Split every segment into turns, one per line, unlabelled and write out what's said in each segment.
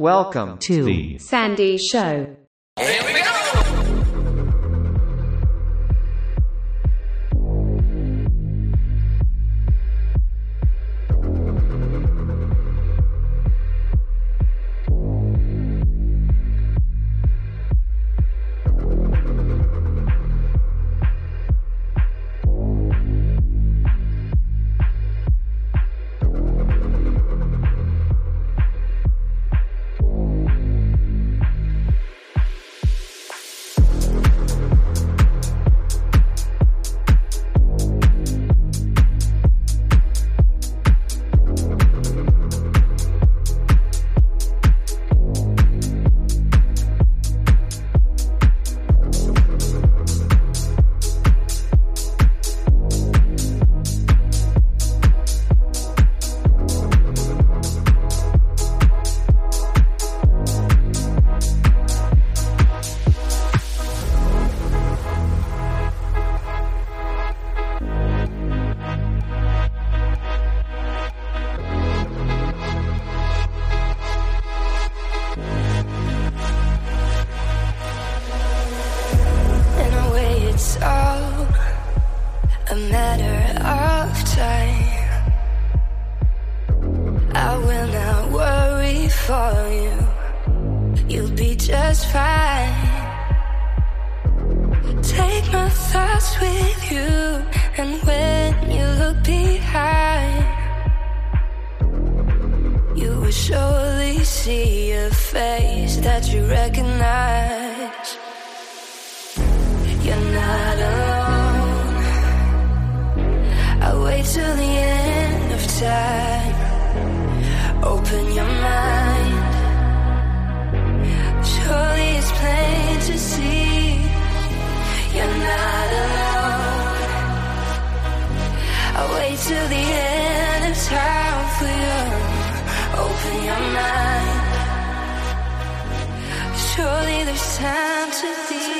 Welcome
to
the
Sandy Show.
Here we go. a face that you recognize. You're not alone. I wait till the end of time. Open your mind. Surely it's plain to see. You're not alone. I wait till the end. surely there's time to be.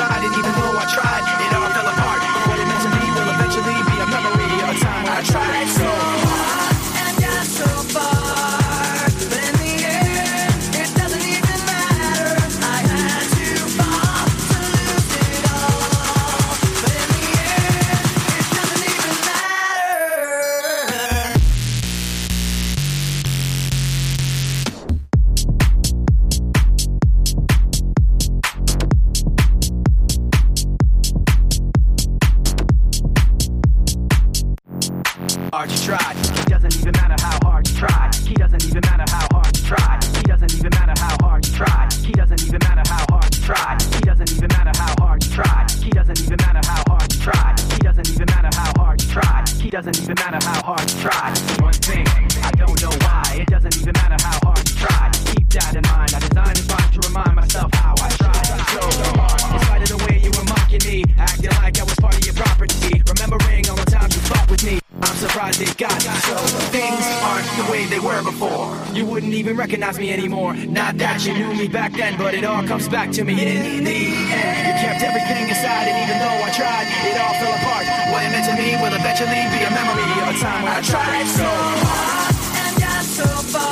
Inside, and even though I tried, it all fell apart. What it meant to me will eventually be a memory of a time I tried so tried. It doesn't even matter how hard you tried. He doesn't even matter how hard you tried. He doesn't even matter how hard you tried. He doesn't even matter how hard you tried. He doesn't even matter how hard you tried. He doesn't even matter how hard you tried. He doesn't even matter how hard you tried. He doesn't even matter how hard you tried. One thing, I don't know why. It doesn't even matter how hard you tried. Keep that in mind. I designed this rhyme to remind myself how I tried so hard. In spite of the way you were mocking me, acting like I was part of your property. Remembering you fought surprised it got so things aren't the way they were before. You wouldn't even recognize me anymore. Not that you knew me back then, but it all comes back to me in the end. You kept everything inside, and even though I tried, it all fell apart. What it meant to me will eventually be a memory of a time when I tried so hard and got so far.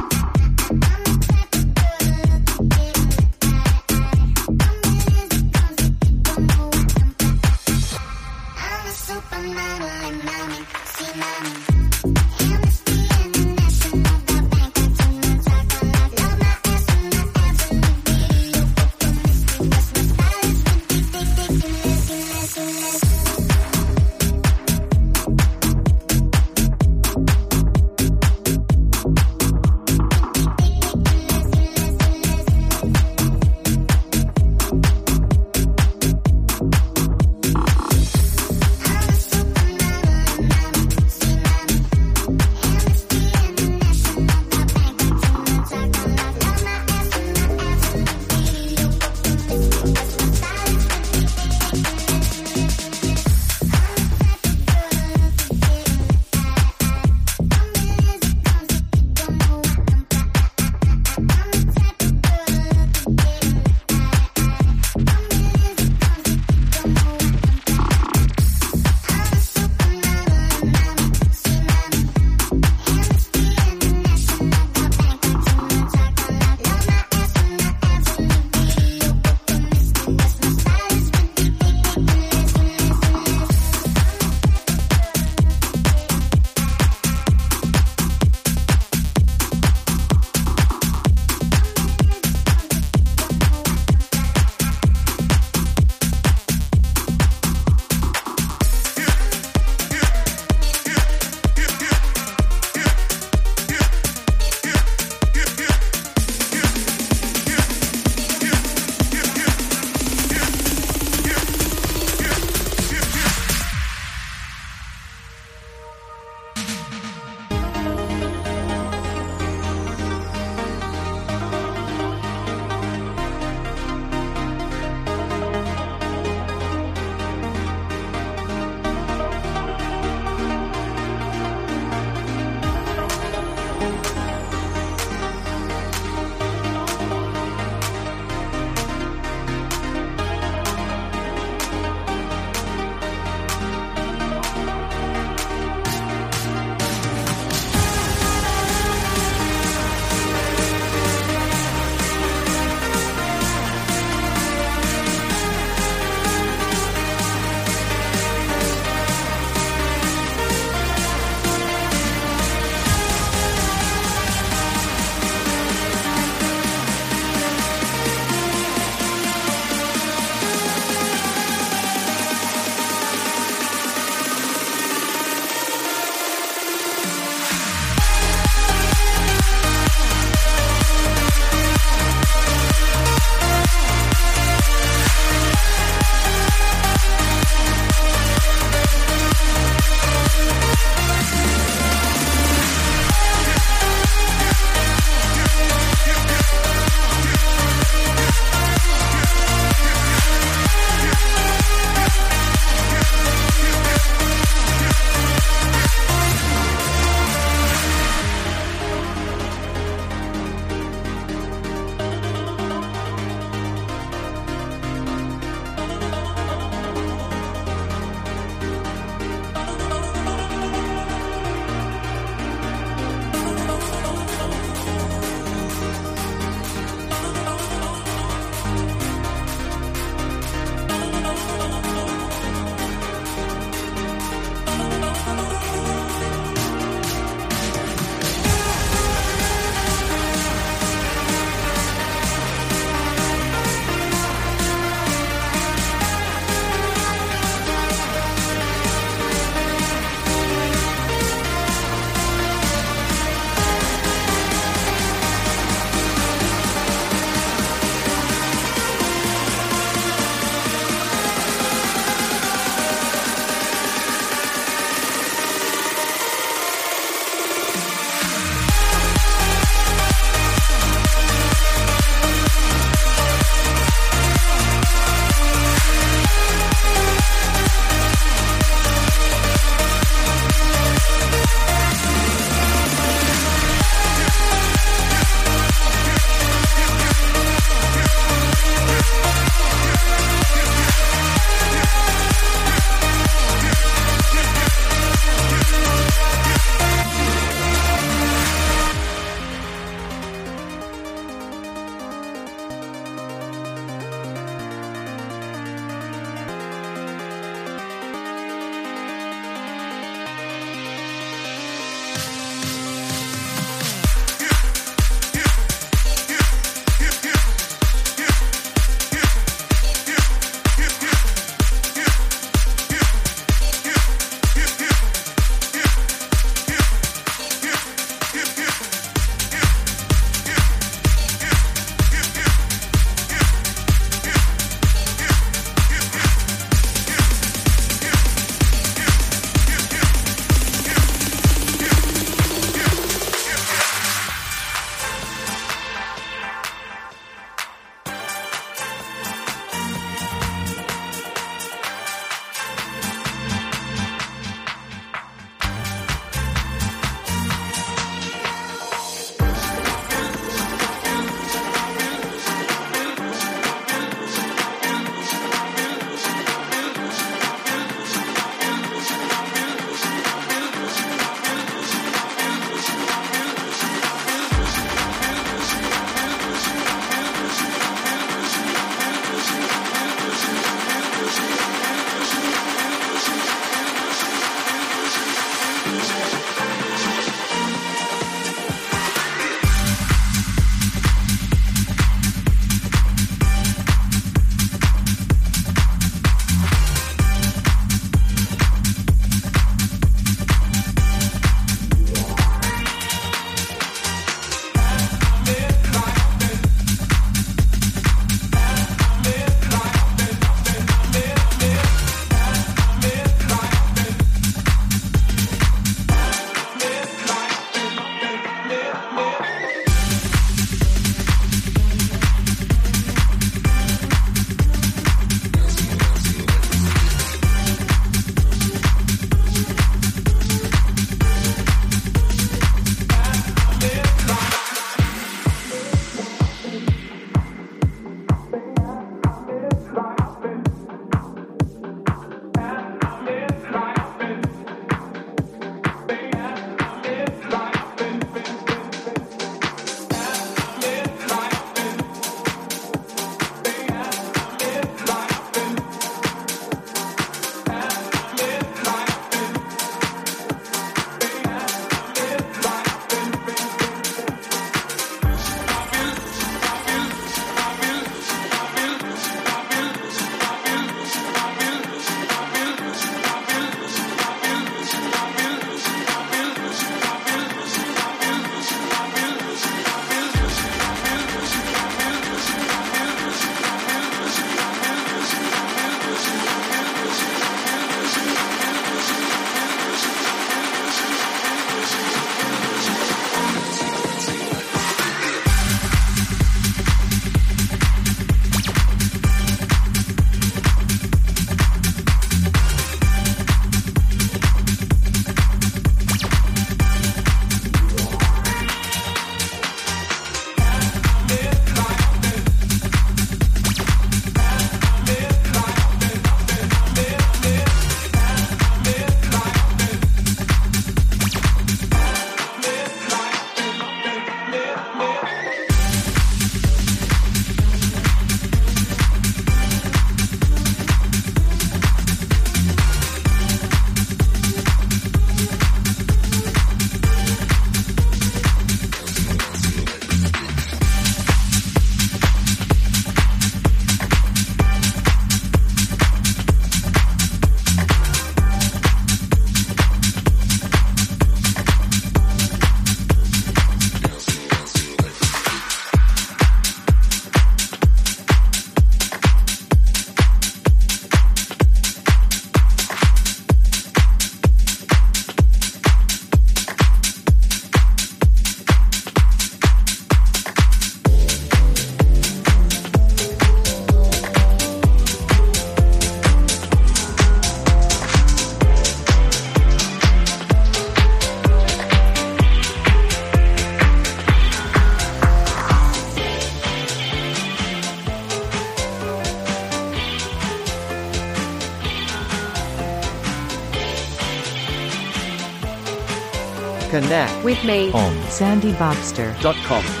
that
with me
on
sandybobster.com.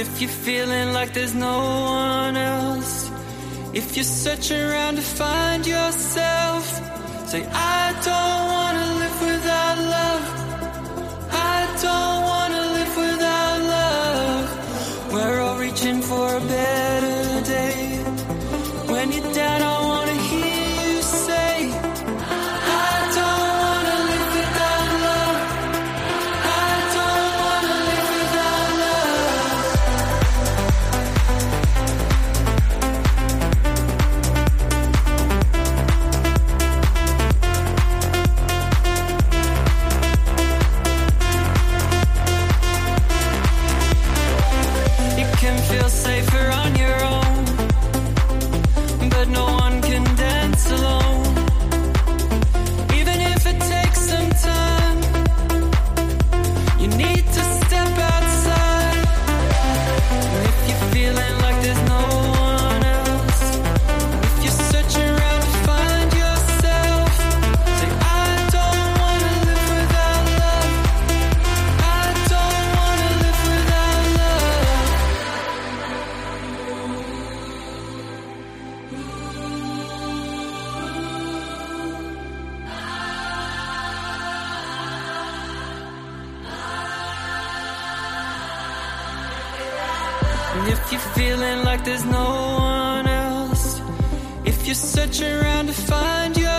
if you're feeling like there's no one else, if you're searching around to find yourself, say, I don't want if you're feeling like there's no one else, if you're searching around to find your.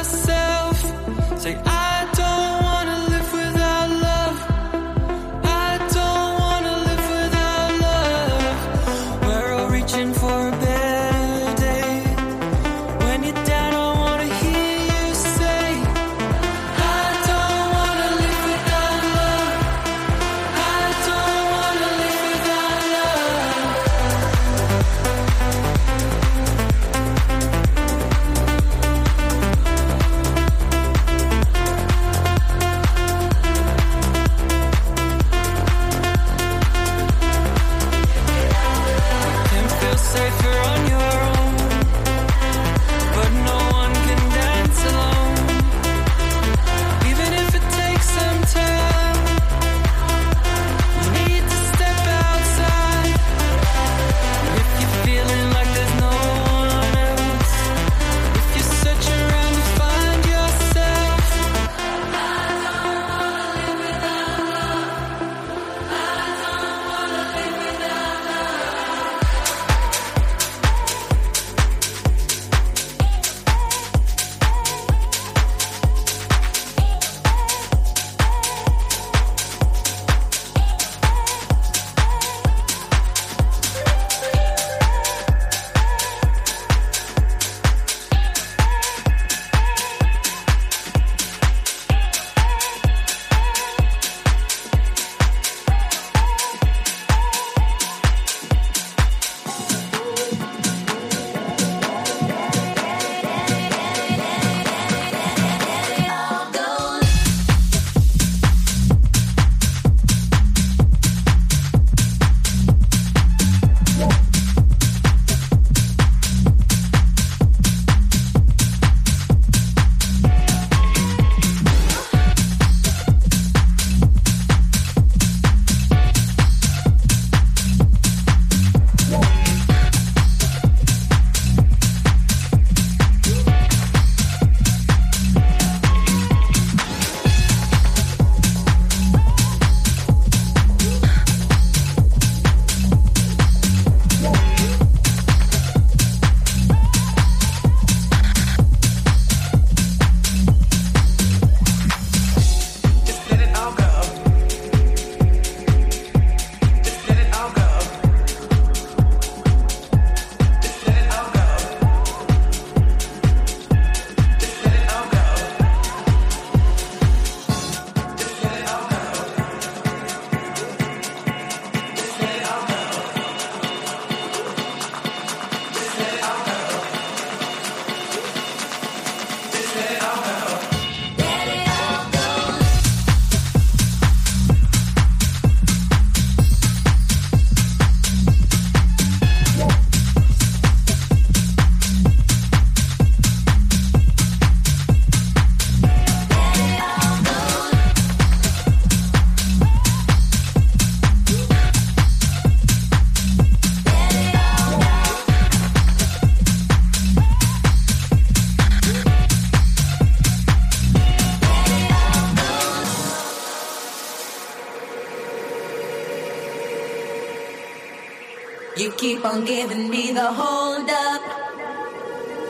keep on giving me the hold up.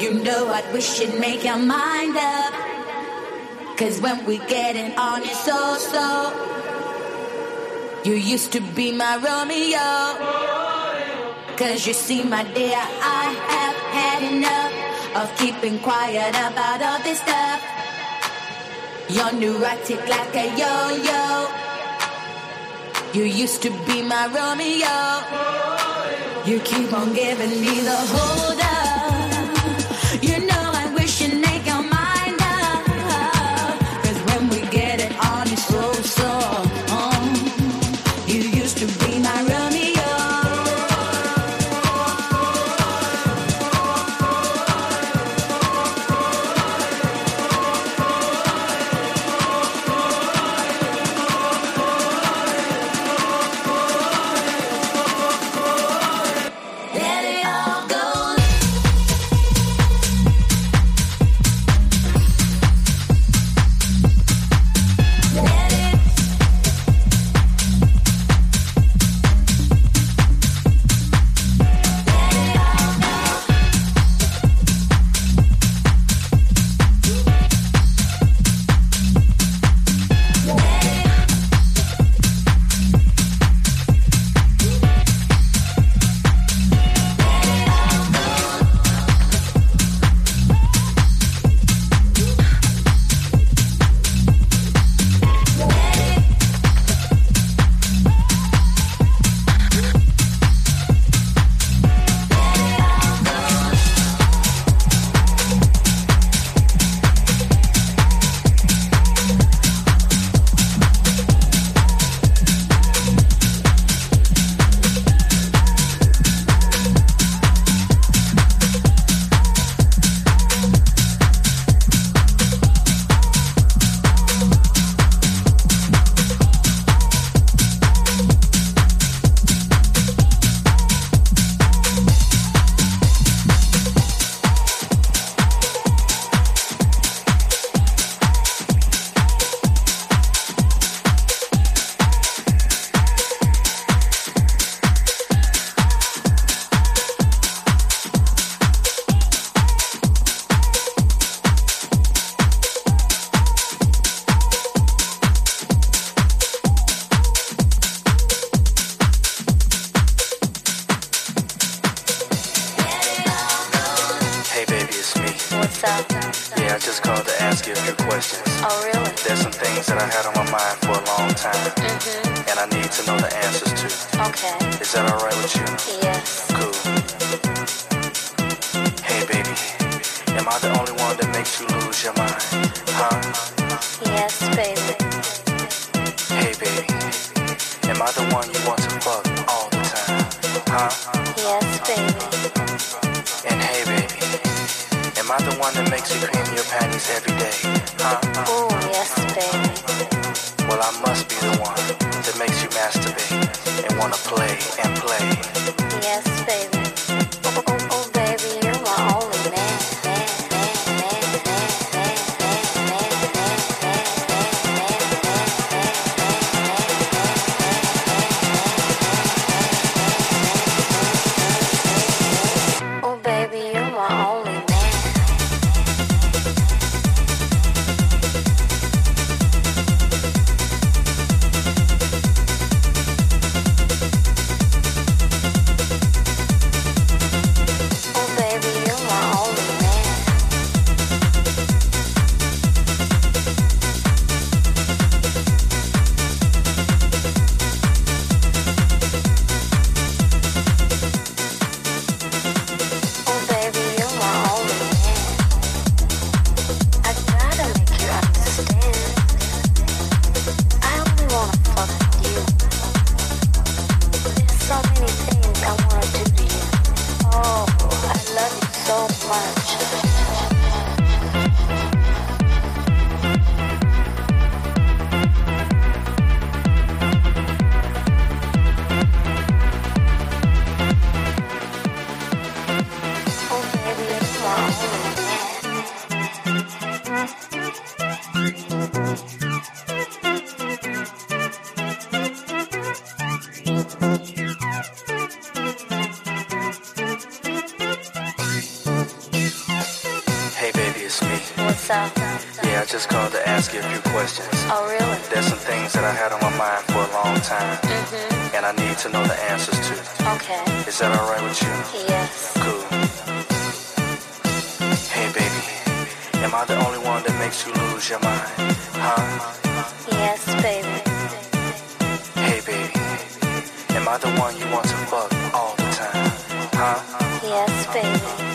You know I'd wish you'd make your mind up. Cause when we get it on it's so so. You used to be my Romeo. Cause you see my dear I have had enough Of keeping quiet about all this stuff. You're neurotic like a yo-yo. You used to be my Romeo. You keep on giving me the hold.
every day, huh?
Yeah, I just called to ask you a few questions.
Oh, really?
There's some things that I had on my mind for a long time,
Mm-hmm.
and I need to know the answers to.
Okay.
Is that alright with you?
Yes.
Cool. Hey, baby. Am I the only one that makes you lose your mind? Huh?
Yes, baby.
Hey, baby. Am I the one you want to fuck all the time? Huh?
Yes, baby.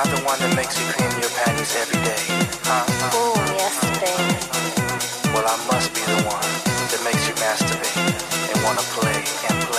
I the one that makes you clean your panties every day? Huh?
Oh, yes.
Well, I must be the one that makes you masturbate and wanna play and play.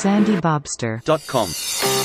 sandybobster.com.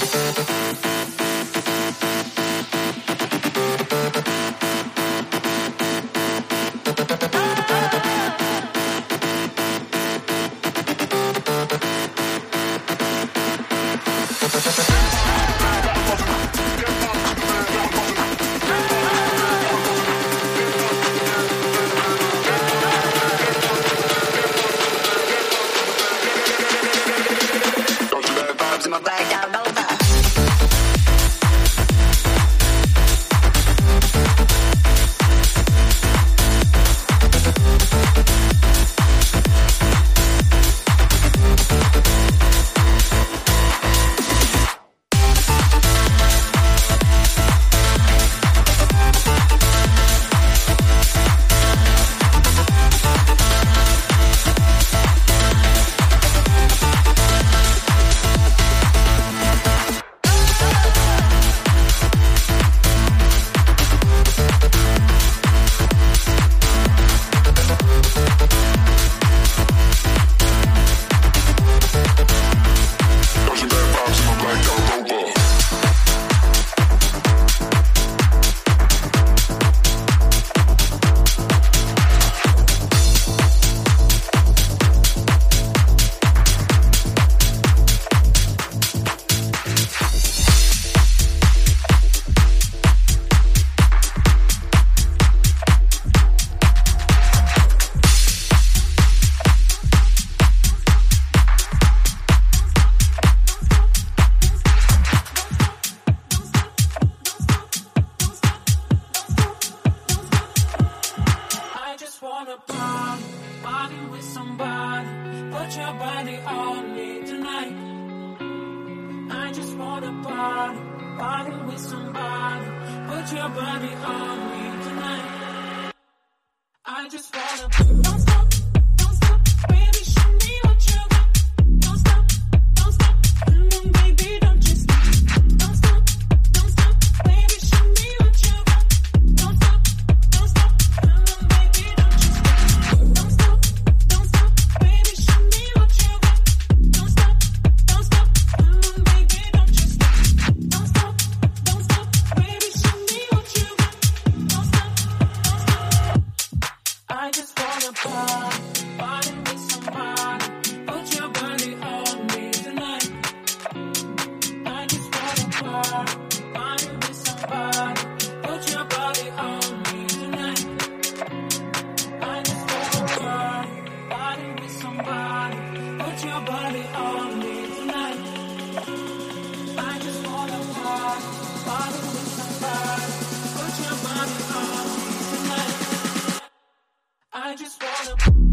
just wanna.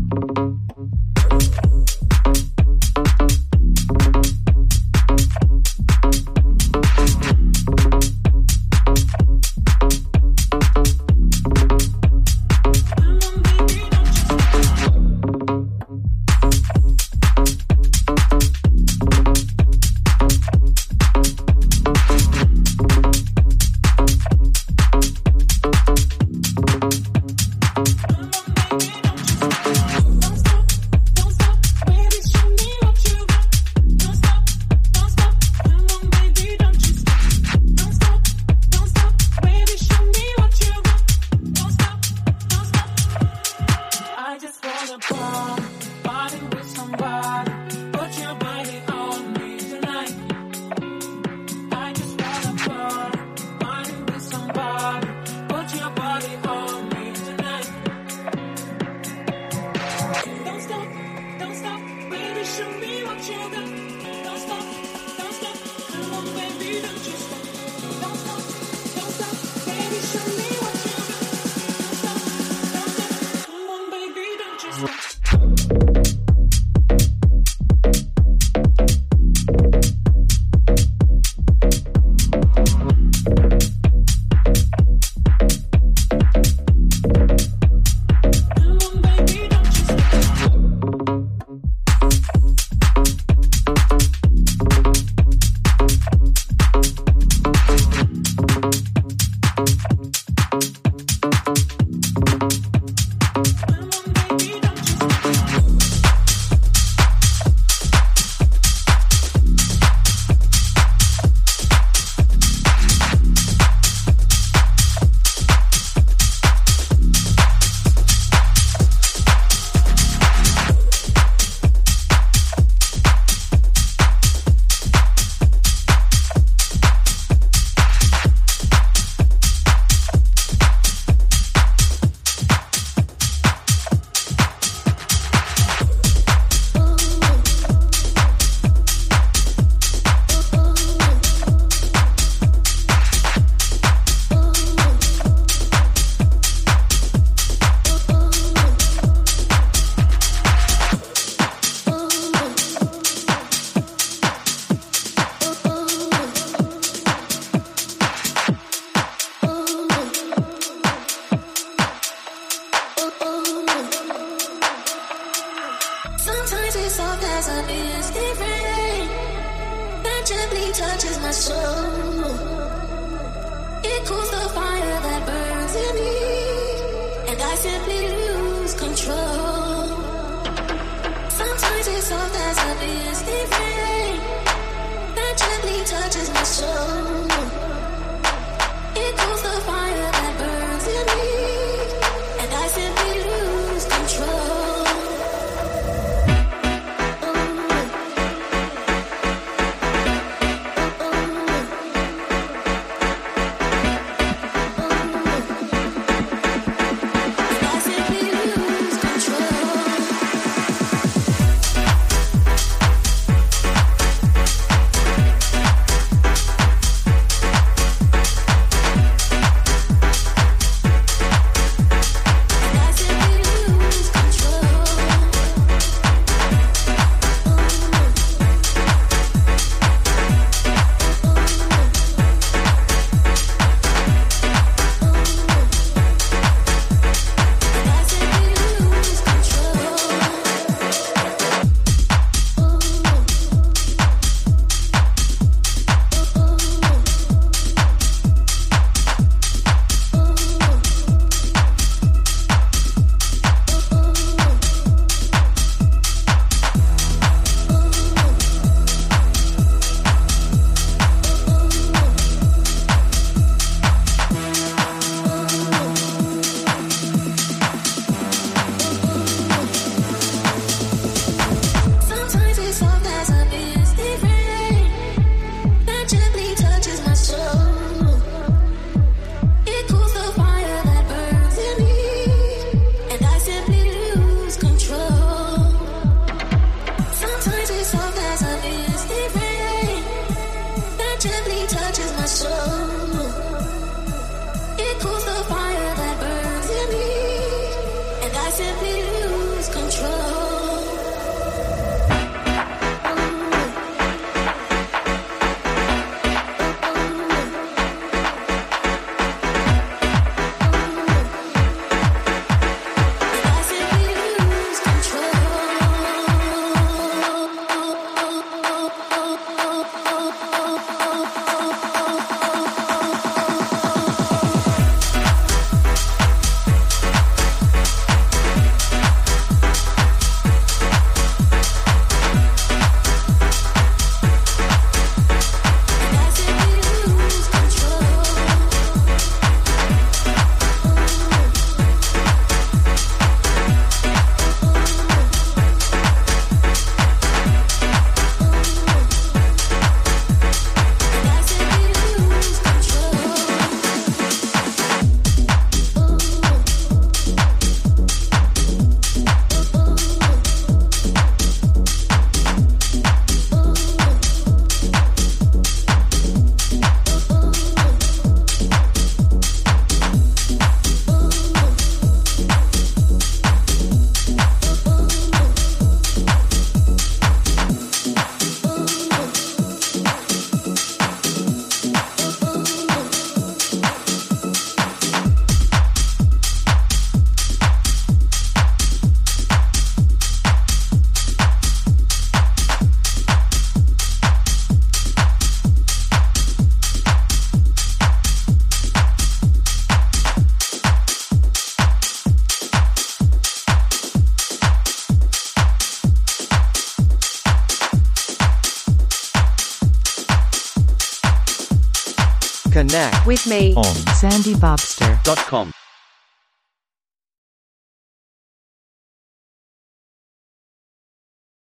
Me
on
sandybobster.com.